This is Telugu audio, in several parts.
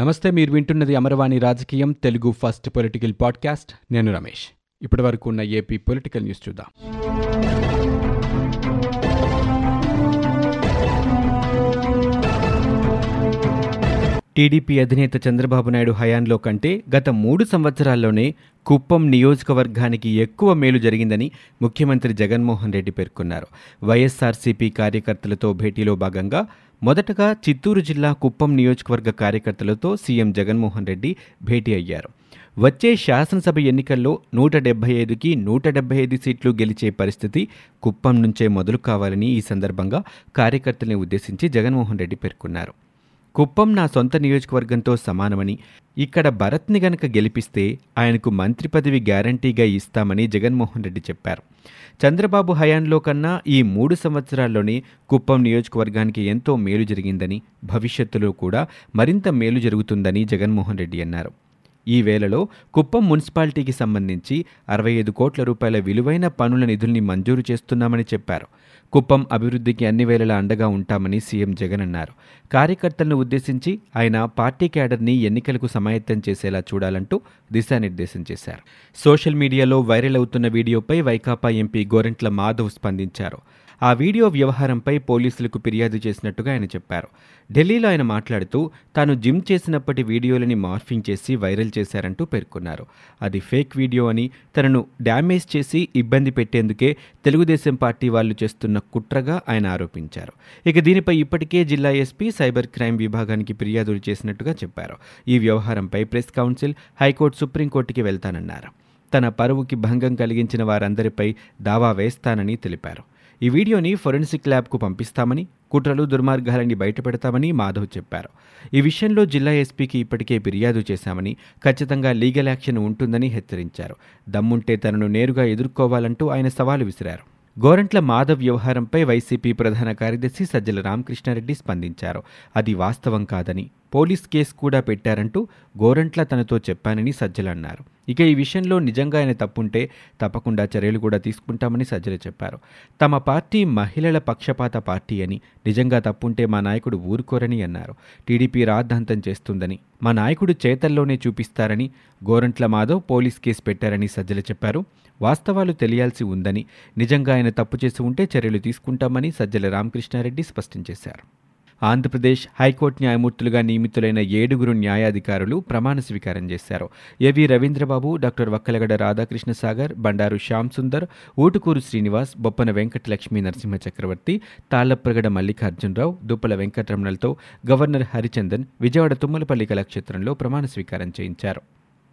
నమస్తే మీరు వింటున్నది అమరవాణి రాజకీయం తెలుగు ఫస్ట్ పొలిటికల్ పాడ్కాస్ట్. నేను రమేష్. ఇప్పటి వరకు ఉన్న ఏపీ పొలిటికల్ న్యూస్ చూద్దాం. టీడీపీ అధినేత చంద్రబాబు నాయుడు హయాంలో కంటే గత మూడు సంవత్సరాల్లోనే కుప్పం నియోజకవర్గానికి ఎక్కువ మేలు జరిగిందని ముఖ్యమంత్రి జగన్మోహన్ రెడ్డి పేర్కొన్నారు. వైఎస్ఆర్సీపీ కార్యకర్తలతో భేటీలో భాగంగా మొదటగా చిత్తూరు జిల్లా కుప్పం నియోజకవర్గ కార్యకర్తలతో సీఎం జగన్మోహన్ రెడ్డి భేటీ అయ్యారు. వచ్చే శాసనసభ ఎన్నికల్లో నూట డెబ్బై ఐదుకి నూట డెబ్బై ఐదు సీట్లు గెలిచే పరిస్థితి కుప్పం నుంచే మొదలు కావాలని ఈ సందర్భంగా కార్యకర్తల్ని ఉద్దేశించి జగన్మోహన్ రెడ్డి పేర్కొన్నారు. కుప్పం నా సొంత నియోజకవర్గంతో సమానమని ఇక్కడ భరత్ని గనక గెలిపిస్తే ఆయనకు మంత్రి పదవి గ్యారంటీగా ఇస్తామని జగన్మోహన్ రెడ్డి చెప్పారు. చంద్రబాబు హయాంలో కన్నా ఈ మూడు సంవత్సరాల్లోనే కుప్పం నియోజకవర్గానికి ఎంతో మేలు జరిగిందని భవిష్యత్తులో కూడా మరింత మేలు జరుగుతుందని జగన్మోహన్ రెడ్డి అన్నారు. ఈ వేళలో కుప్పం మున్సిపాలిటీకి సంబంధించి అరవై ఐదు కోట్ల రూపాయల విలువైన పనుల నిధుల్ని మంజూరు చేస్తున్నామని చెప్పారు. కుప్పం అభివృద్ధికి అన్ని వేళలా అండగా ఉంటామని సీఎం జగన్ అన్నారు. కార్యకర్తలను ఉద్దేశించి ఆయన పార్టీ క్యాడర్ని ఎన్నికలకు సమాయత్తం చేసేలా చూడాలంటూ దిశానిర్దేశం చేశారు. సోషల్ మీడియాలో వైరల్ అవుతున్న వీడియోపై వైకాపా ఎంపీ గోరెంట్ల మాధవ్ స్పందించారు. ఆ వీడియో వ్యవహారంపై పోలీసులకు ఫిర్యాదు చేసినట్టుగా ఆయన చెప్పారు. ఢిల్లీలో ఆయన మాట్లాడుతూ తాను జిమ్ చేసినప్పటి వీడియోలని మార్ఫింగ్ చేసి వైరల్ చేశారంటూ పేర్కొన్నారు. అది ఫేక్ వీడియో అని తనను డ్యామేజ్ చేసి ఇబ్బంది పెట్టేందుకే తెలుగుదేశం పార్టీ వాళ్ళు చేస్తున్న కుట్రగా ఆయన ఆరోపించారు. ఇక దీనిపై ఇప్పటికే జిల్లా ఎస్పీ సైబర్ క్రైమ్ విభాగానికి ఫిర్యాదులు చేసినట్టుగా చెప్పారు. ఈ వ్యవహారంపై ప్రెస్ కౌన్సిల్ హైకోర్టు సుప్రీంకోర్టుకి వెళ్తానన్నారు. తన పరువుకి భంగం కలిగించిన వారందరిపై దావా వేస్తానని తెలిపారు. ఈ వీడియోని ఫొరెన్సిక్ ల్యాబ్కు పంపిస్తామని కుట్రలు దుర్మార్గాలని బయటపెడతామని మాధవ్ చెప్పారు. ఈ విషయంలో జిల్లా ఎస్పీకి ఇప్పటికే ఫిర్యాదు చేశామని ఖచ్చితంగా లీగల్ యాక్షన్ ఉంటుందని హెచ్చరించారు. దమ్ముంటే తనను నేరుగా ఎదుర్కోవాలంటూ ఆయన సవాలు విసిరారు. గోరంట్ల మాధవ్ వ్యవహారంపై వైసీపీ ప్రధాన కార్యదర్శి సజ్జల రామకృష్ణారెడ్డి స్పందించారు. అది వాస్తవం కాదని పోలీస్ కేసు కూడా పెట్టారంటూ గోరంట్ల తనతో చెప్పానని సజ్జలు అన్నారు. ఇక ఈ విషయంలో నిజంగా ఆయన తప్పుంటే తప్పకుండా చర్యలు కూడా తీసుకుంటామని సజ్జలు చెప్పారు. తమ పార్టీ మహిళల పక్షపాత పార్టీ అని నిజంగా తప్పుంటే మా నాయకుడు ఊరుకోరని అన్నారు. టీడీపీ రాద్ధాంతం చేస్తుందని మా నాయకుడు చేతల్లోనే చూపిస్తారని గోరంట్ల మాధవ్ పోలీస్ కేసు పెట్టారని సజ్జలు చెప్పారు. వాస్తవాలు తెలియాల్సి ఉందని నిజంగా ఆయన తప్పు చేసి ఉంటే చర్యలు తీసుకుంటామని సజ్జల రామకృష్ణారెడ్డి స్పష్టం చేశారు. ఆంధ్రప్రదేశ్ హైకోర్టు న్యాయమూర్తులుగా నియమితులైన ఏడుగురు న్యాయాధికారులు ప్రమాణ స్వీకారం చేశారు. ఏవి రవీంద్రబాబు డాక్టర్ వక్కలగడ రాధాకృష్ణ సాగర్ బండారు శ్యామ్ సుందర్ ఊటుకూరు శ్రీనివాస్ బొప్పన వెంకటలక్ష్మి నరసింహ చక్రవర్తి తాళ్ళప్రగడ మల్లికార్జునరావు దుప్పల వెంకటరమణలతో గవర్నర్ హరిచందన్ విజయవాడ తుమ్మలపల్లి కళాక్షేత్రంలో ప్రమాణ స్వీకారం చేయించారు.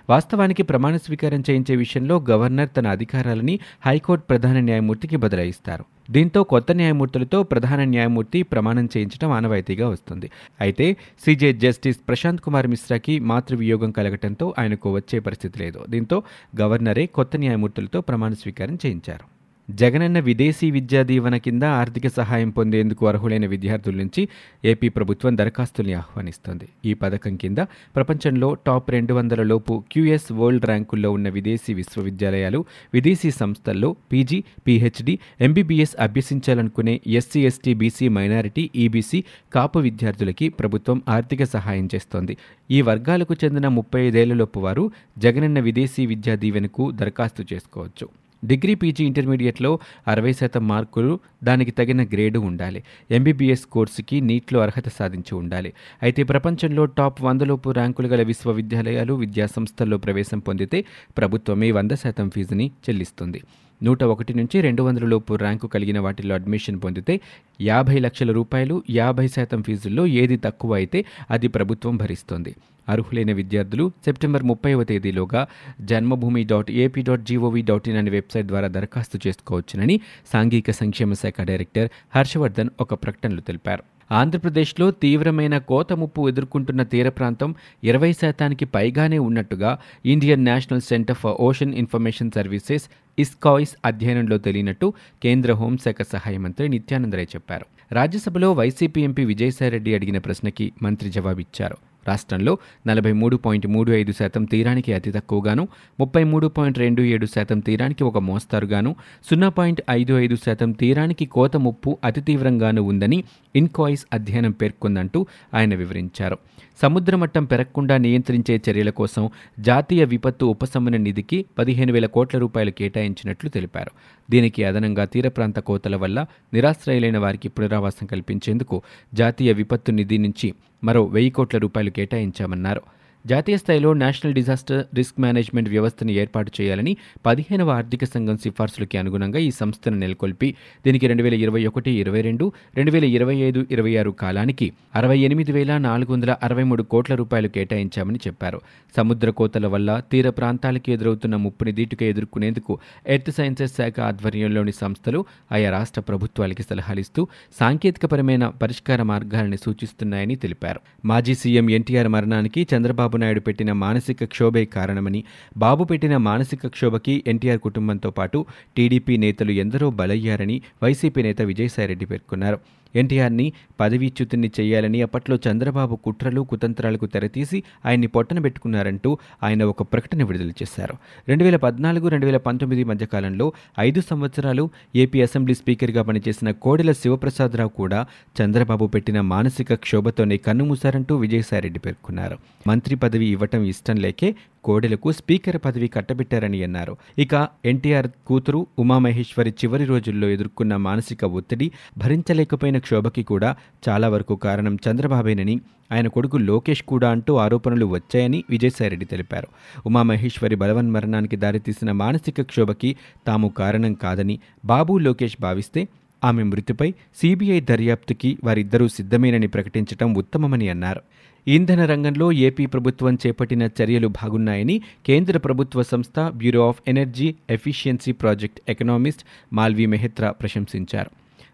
వాస్తవానికి ప్రమాణ స్వీకారం చేయించే విషయంలో గవర్నర్ తన అధికారాలని హైకోర్టు ప్రధాన న్యాయమూర్తికి బదలాయిస్తారు. దీంతో కొత్త న్యాయమూర్తులతో ప్రధాన న్యాయమూర్తి ప్రమాణం చేయించడం ఆనవాయితీగా వస్తుంది. అయితే సీజే జస్టిస్ ప్రశాంత్ కుమార్ మిశ్రాకి మాతృవియోగం కలగటంతో ఆయనకు వచ్చే పరిస్థితి లేదు. దీంతో గవర్నరే కొత్త న్యాయమూర్తులతో ప్రమాణ స్వీకారం చేయించారు. జగనన్న విదేశీ విద్యా దీవెన కింద ఆర్థిక సహాయం పొందేందుకు అర్హులైన విద్యార్థుల నుంచి ఏపీ ప్రభుత్వం దరఖాస్తుల్ని ఆహ్వానిస్తోంది. ఈ పథకం కింద ప్రపంచంలో టాప్ రెండు వందల లోపు క్యూఎస్ వరల్డ్ ర్యాంకుల్లో ఉన్న విదేశీ విశ్వవిద్యాలయాలు విదేశీ సంస్థల్లో PG PhD MBBS అభ్యసించాలనుకునే SC ST BC minority EBC Kapu విద్యార్థులకి ప్రభుత్వం ఆర్థిక సహాయం చేస్తోంది. ఈ వర్గాలకు చెందిన ముప్పై ఐదేళ్ళలోపు వారు జగనన్న విదేశీ విద్యా దీవెనకు దరఖాస్తు చేసుకోవచ్చు. డిగ్రీ పీజీ ఇంటర్మీడియట్లో అరవై శాతం మార్కులు దానికి తగిన గ్రేడు ఉండాలి. ఎంబీబీఎస్ కోర్సుకి నీట్లో అర్హత సాధించి ఉండాలి. అయితే ప్రపంచంలో టాప్ వందలోపు ర్యాంకులు గల విశ్వవిద్యాలయాలు విద్యాసంస్థల్లో ప్రవేశం పొందితే ప్రభుత్వమే వంద శాతం ఫీజుని చెల్లిస్తుంది. నూట ఒకటి నుంచి రెండు వందల లోపు ర్యాంకు కలిగిన వాటిల్లో అడ్మిషన్ పొందితే యాభై లక్షల రూపాయలు యాభై శాతం ఫీజుల్లో ఏది తక్కువ అయితే అది ప్రభుత్వం భరిస్తుంది. అర్హులైన విద్యార్థులు సెప్టెంబర్ ముప్పైవ తేదీలోగా Janmabhoomi dot AP dot gov dot in అనే వెబ్సైట్ ద్వారా దరఖాస్తు చేసుకోవచ్చునని సాంఘిక సంక్షేమ శాఖ డైరెక్టర్ హర్షవర్ధన్ ఒక ప్రకటనలో తెలిపారు. ఆంధ్రప్రదేశ్లో తీవ్రమైన కోత ముప్పు ఎదుర్కొంటున్న తీర ప్రాంతం ఇరవై శాతానికి పైగానే ఉన్నట్టుగా Indian National Centre for Ocean Information Services ఇస్కాయిస్ అధ్యయనంలో తెలియనట్టు కేంద్ర హోంశాఖ సహాయ మంత్రి నిత్యానందరాయ్ చెప్పారు. రాజ్యసభలో వైసీపీ ఎంపీ విజయసాయిరెడ్డి అడిగిన ప్రశ్నకి మంత్రి జవాబిచ్చారు. రాష్ట్రంలో నలభై మూడు పాయింట్ మూడు ఐదు శాతం తీరానికి అతి తక్కువగాను ముప్పై మూడు పాయింట్ రెండు ఏడు శాతం తీరానికి ఒక మోస్తారుగాను సున్నా పాయింట్ ఐదు ఐదు శాతం తీరానికి కోత ముప్పు అతి తీవ్రంగాను ఉందని ఇన్కాయిస్ అధ్యయనం పేర్కొందంటూ ఆయన వివరించారు. సముద్ర మట్టం పెరగకుండా నియంత్రించే చర్యల కోసం జాతీయ విపత్తు ఉపశమన నిధికి పదిహేను వేల కోట్ల రూపాయలు కేటాయించినట్లు తెలిపారు. దీనికి అదనంగా తీర ప్రాంత కోతల వల్ల నిరాశ్రయులైన వారికి పునరావాసం కల్పించేందుకు జాతీయ విపత్తు నిధి నుంచి మరో వెయ్యి కోట్ల రూపాయలు కేటాయించామన్నారు జాతీయ స్థాయిలో నేషనల్ డిజాస్టర్ రిస్క్ మేనేజ్మెంట్ వ్యవస్థను ఏర్పాటు చేయాలని పదిహేనవ ఆర్థిక సంఘం సిఫార్సులకి అనుగుణంగా ఈ సంస్థను నెలకొల్పి దీనికి రెండు వేల ఇరవై ఒకటి ఇరవై రెండు రెండు వేల ఇరవై ఐదు ఇరవై ఆరు కాలానికి అరవై ఎనిమిది వేల నాలుగు వందల అరవై మూడు కోట్ల రూపాయలు కేటాయించామని చెప్పారు. సముద్ర కోతల వల్ల తీర ప్రాంతాలకు ఎదురవుతున్న ముప్పుని దీటుగా ఎదుర్కొనేందుకు ఎర్త్ సైన్సెస్ శాఖ ఆధ్వర్యంలోని సంస్థలు ఆయా రాష్ట్ర ప్రభుత్వాలకి సలహాలిస్తూ సాంకేతికపరమైన పరిష్కార మార్గాలను సూచిస్తున్నాయని తెలిపారు. మాజీ సీఎం ఎన్టీఆర్ మరణానికి చంద్రబాబు నాయుడు పెట్టిన మానసిక క్షోభే కారణమని బాబు పెట్టిన మానసిక క్షోభకి ఎన్టీఆర్ కుటుంబంతో పాటు టీడీపీ నేతలు ఎందరో బలయ్యారని వైసీపీ నేత విజయసాయిరెడ్డి పేర్కొన్నారు. ఎన్టీఆర్ని పదవీచ్యుతుని చేయాలని అప్పట్లో చంద్రబాబు కుట్రలు కుతంత్రాలకు తెరతీసి ఆయన్ని పొట్టన పెట్టుకున్నారంటూ ఆయన ఒక ప్రకటన విడుదల చేశారు. రెండు వేల పద్నాలుగు రెండు వేల పంతొమ్మిది మధ్యకాలంలో ఐదు సంవత్సరాలు ఏపీ అసెంబ్లీ స్పీకర్గా పనిచేసిన కోడెల శివప్రసాదరావు కూడా చంద్రబాబు పెట్టిన మానసిక క్షోభతోనే కన్నుమూశారంటూ విజయసాయిరెడ్డి పేర్కొన్నారు. మంత్రి పదవి ఇవ్వటం ఇష్టం లేకే కోడెలకు స్పీకర్ పదవి కట్టబెట్టారని అన్నారు. ఇక ఎన్టీఆర్ కూతురు ఉమామహేశ్వరి చివరి రోజుల్లో ఎదుర్కొన్న మానసిక ఒత్తిడి భరించలేకపోయిన క్షోభకి కూడా చాలా వరకు కారణం చంద్రబాబేనని ఆయన కొడుకు లోకేష్ కూడా అంటూ ఆరోపణలు వచ్చాయని విజయసాయిరెడ్డి తెలిపారు. ఉమామహేశ్వరి బలవన్మరణానికి దారితీసిన మానసిక క్షోభకి తాము కారణం కాదని బాబు లోకేష్ భావిస్తే ఆమె మృతిపై సీబీఐ దర్యాప్తుకి వారిద్దరూ సిద్ధమేనని ప్రకటించడం ఉత్తమమని అన్నారు. ఇంధన రంగంలో ఏపీ ప్రభుత్వం చేపట్టిన చర్యలు బాగున్నాయని కేంద్ర ప్రభుత్వ సంస్థ bureau of energy efficiency project economist Malvi Mehtra ప్రశంసించారు.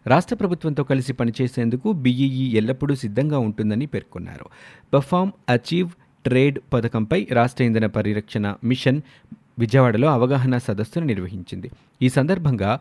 రాష్ట్ర ప్రభుత్వంతో కలిసి పనిచేసేందుకు బీఈఈ ఎల్లప్పుడూ సిద్ధంగా ఉంటుందని పేర్కొన్నారు. పర్ఫామ్ అచీవ్ ట్రేడ్ పథకంపై రాష్ట్ర ఇంధన పరిరక్షణ మిషన్ విజయవాడలో అవగాహన సదస్సును నిర్వహించింది. ఈ సందర్భంగా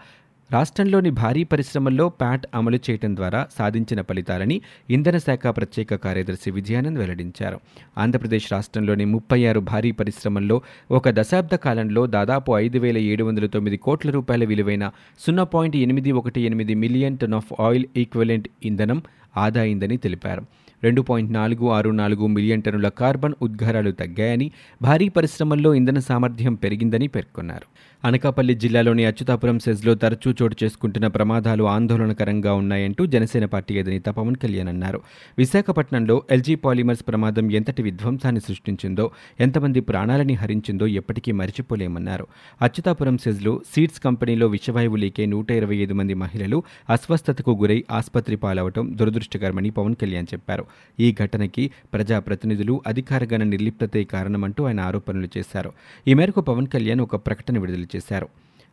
రాష్ట్రంలోని భారీ పరిశ్రమల్లో ప్యాట్ అమలు చేయడం ద్వారా సాధించిన ఫలితాలని ఇంధన శాఖ ప్రత్యేక కార్యదర్శి విజయానంద్ వెల్లడించారు. ఆంధ్రప్రదేశ్ రాష్ట్రంలోని ముప్పై ఆరు భారీ పరిశ్రమల్లో ఒక దశాబ్ద కాలంలో దాదాపు ఐదు వేల ఏడు వందల తొమ్మిది కోట్ల రూపాయల విలువైన సున్నా పాయింట్ ఎనిమిది ఒకటి ఎనిమిది million ton of oil equivalent ఇంధనం ఆదా అయిందని తెలిపారు. రెండు పాయింట్ నాలుగు ఆరు నాలుగు మిలియన్ టన్నుల కార్బన్ ఉద్గారాలు తగ్గాయని భారీ పరిశ్రమల్లో ఇంధన సామర్థ్యం పెరిగిందని పేర్కొన్నారు. అనకాపల్లి జిల్లాలోని అచ్యుతాపురం సెజ్లో తరచూ చోటు చేసుకుంటున్న ప్రమాదాలు ఆందోళనకరంగా ఉన్నాయంటూ జనసేన పార్టీ అధినేత పవన్ కళ్యాణ్ అన్నారు. విశాఖపట్నంలో ఎల్జీ పాలిమర్స్ ప్రమాదం ఎంతటి విధ్వంసాన్ని సృష్టించిందో ఎంతమంది ప్రాణాలని హరించిందో ఎప్పటికీ మరిచిపోలేమన్నారు. అచ్యుతాపురం సెజ్లో సీడ్స్ కంపెనీలో విషవాయువు లీకే నూట ఇరవై ఐదు మంది మహిళలు అస్వస్థతకు గురై ఆసుపత్రి పాలవటం దురదృష్టకరమని పవన్ కళ్యాణ్ చెప్పారు. ఈ ఘటనకి ప్రజాప్రతినిధులు అధికారగణ నిర్లిప్తతే కారణమంటూ ఆయన ఆరోపణలు చేశారు. ఈ మేరకు పవన్ కళ్యాణ్ ఒక ప్రకటన విడుదల చేశారు.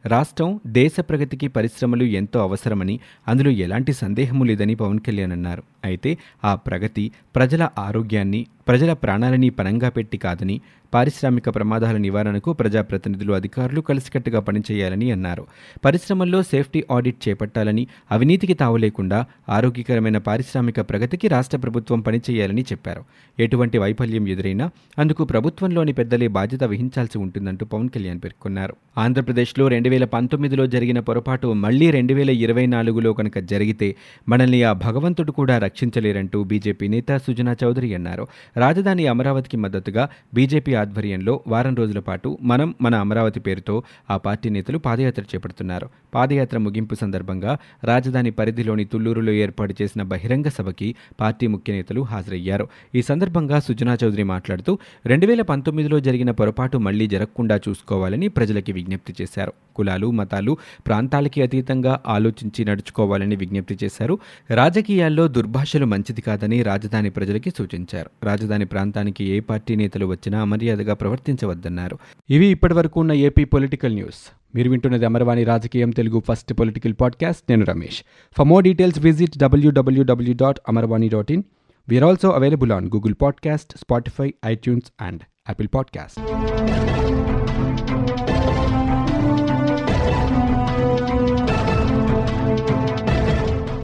రాష్ట్రం దేశ ప్రగతికి పరిశ్రమలు ఎంతో అవసరమని అందులో ఎలాంటి సందేహము లేదని పవన్ కళ్యాణ్ అన్నారు. అయితే ఆ ప్రగతి ప్రజల ఆరోగ్యాన్ని ప్రజల ప్రాణాలని పనంగా పెట్టి కాదని పారిశ్రామిక ప్రమాదాల నివారణకు ప్రజాప్రతినిధులు అధికారులు కలిసికట్టుగా పనిచేయాలని అన్నారు. పరిశ్రమల్లో సేఫ్టీ ఆడిట్ చేపట్టాలని అవినీతికి తావు లేకుండా ఆరోగ్యకరమైన పారిశ్రామిక ప్రగతికి రాష్ట్ర ప్రభుత్వం పనిచేయాలని చెప్పారు. ఎటువంటి వైఫల్యం ఎదురైనా అందుకు ప్రభుత్వంలోని పెద్దలే బాధ్యత వహించాల్సి ఉంటుందంటూ పవన్ కళ్యాణ్ పేర్కొన్నారు. ఆంధ్రప్రదేశ్లో రెండు వేల పంతొమ్మిదిలో జరిగిన పొరపాటు మళ్ళీ రెండు వేల ఇరవై నాలుగులో కనుక జరిగితే మనల్ని ఆ భగవంతుడు కూడా రక్షించలేరంటూ బీజేపీ నేత సుజనా చౌదరి అన్నారు. రాజధాని అమరావతికి మద్దతుగా బీజేపీ ఆధ్వర్యంలో వారం రోజుల పాటు మనం మన అమరావతి పేరుతో ఆ పార్టీ నేతలు పాదయాత్ర చేపడుతున్నారు. పాదయాత్ర ముగింపు సందర్భంగా రాజధాని పరిధిలోని తుళ్ళూరులో ఏర్పాటు చేసిన బహిరంగ సభకి పార్టీ ముఖ్య నేతలు హాజరయ్యారు. ఈ సందర్భంగా సుజనా చౌదరి మాట్లాడుతూ రెండు వేల పంతొమ్మిదిలో జరిగిన పొరపాటు మళ్ళీ జరగకుండా చూసుకోవాలని ప్రజలకి విజ్ఞప్తి చేశారు. కులాలు మతాలు ప్రాంతాలకి అతీతంగా ఆలోచించి నడుచుకోవాలని విజ్ఞప్తి చేశారు. రాజకీయాల్లో భాషలు మంచిది కాదని రాజధాని ప్రజలకి సూచించారు. రాజధాని ప్రాంతానికి ఏ పార్టీ నేతలు వచ్చినా అమర్యాదగా ప్రవర్తించవద్దన్నారు. ఇవి ఇప్పటివరకు ఉన్న ఏపీ పొలిటికల్ న్యూస్. మీరు వింటున్నది అమరవాణి రాజకీయం తెలుగు ఫస్ట్ పొలిటికల్ పాడ్కాస్ట్. నేను Ramesh. For more details visit WWW dot Amarvani dot in we're also available on Google podcast Spotify iTunes and Apple podcast